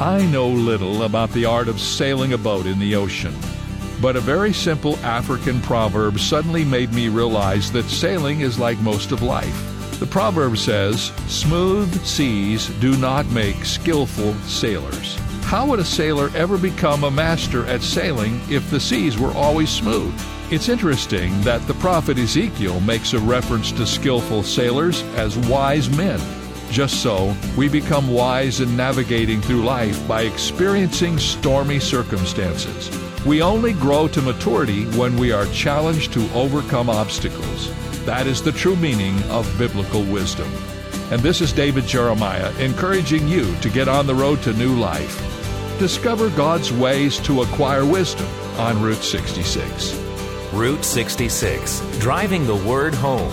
I know little about the art of sailing a boat in the ocean, but a very simple African proverb suddenly made me realize that sailing is like most of life. The proverb says, Smooth seas do not make skillful sailors. How would a sailor ever become a master at sailing if the seas were always smooth? It's interesting that the prophet Ezekiel makes a reference to skillful sailors as wise men. Just so, we become wise in navigating through life by experiencing stormy circumstances. We only grow to maturity when we are challenged to overcome obstacles. That is the true meaning of biblical wisdom. And this is David Jeremiah encouraging you to get on the road to new life. Discover God's ways to acquire wisdom on Route 66. Route 66, driving the word home.